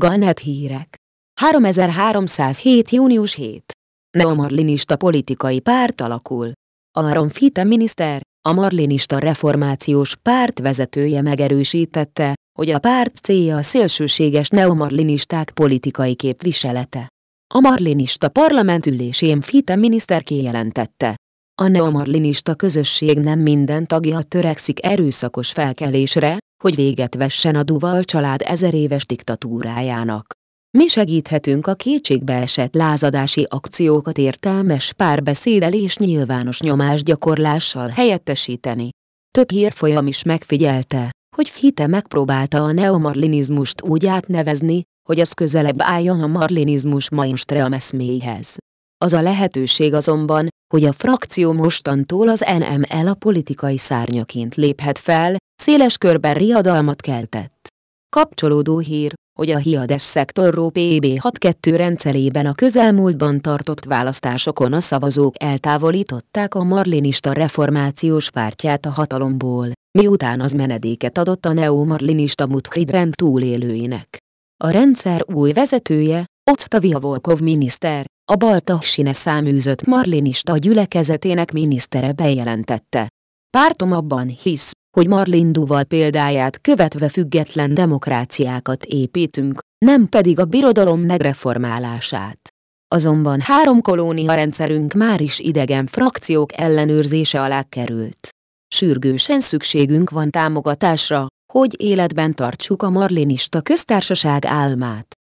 Galnet hírek. 3307. június 7. Neomarlinista politikai párt alakul. Aaron Fite miniszter, a marlinista reformációs párt vezetője megerősítette, hogy a párt célja a szélsőséges neomarlinisták politikai képviselete. A marlinista parlament ülésén Fite miniszter kijelentette. A neomarlinista közösség nem minden tagja törekszik erőszakos felkelésre, hogy véget vessen a Duval család ezer éves diktatúrájának. Mi segíthetünk a kétségbeesett lázadási akciókat értelmes párbeszédel és nyilvános nyomásgyakorlással helyettesíteni. Több hírfolyam is megfigyelte, hogy Fite megpróbálta a neomarlinizmust úgy átnevezni, hogy az közelebb álljon a marlinizmus mainstream eszméhez. Az a lehetőség azonban, hogy a frakció mostantól az NML a politikai szárnyaként léphet fel, széles körben riadalmat keltett. Kapcsolódó hír, hogy a Hiades szektorró PB62 rendszerében a közelmúltban tartott választásokon a szavazók eltávolították a marlinista reformációs pártját a hatalomból, miután az menedéket adott a neomarlinista Mutkridrend túlélőinek. A rendszer új vezetője, Octavia Volkov miniszter, a Baltassine száműzött marlinista gyülekezetének minisztere bejelentette. Pártom abban hisz, hogy Marlinduval példáját követve független demokráciákat építünk, nem pedig a birodalom megreformálását. Azonban három kolónia rendszerünk már is idegen frakciók ellenőrzése alá került. Sürgősen szükségünk van támogatásra, hogy életben tartsuk a marlinista köztársaság álmát.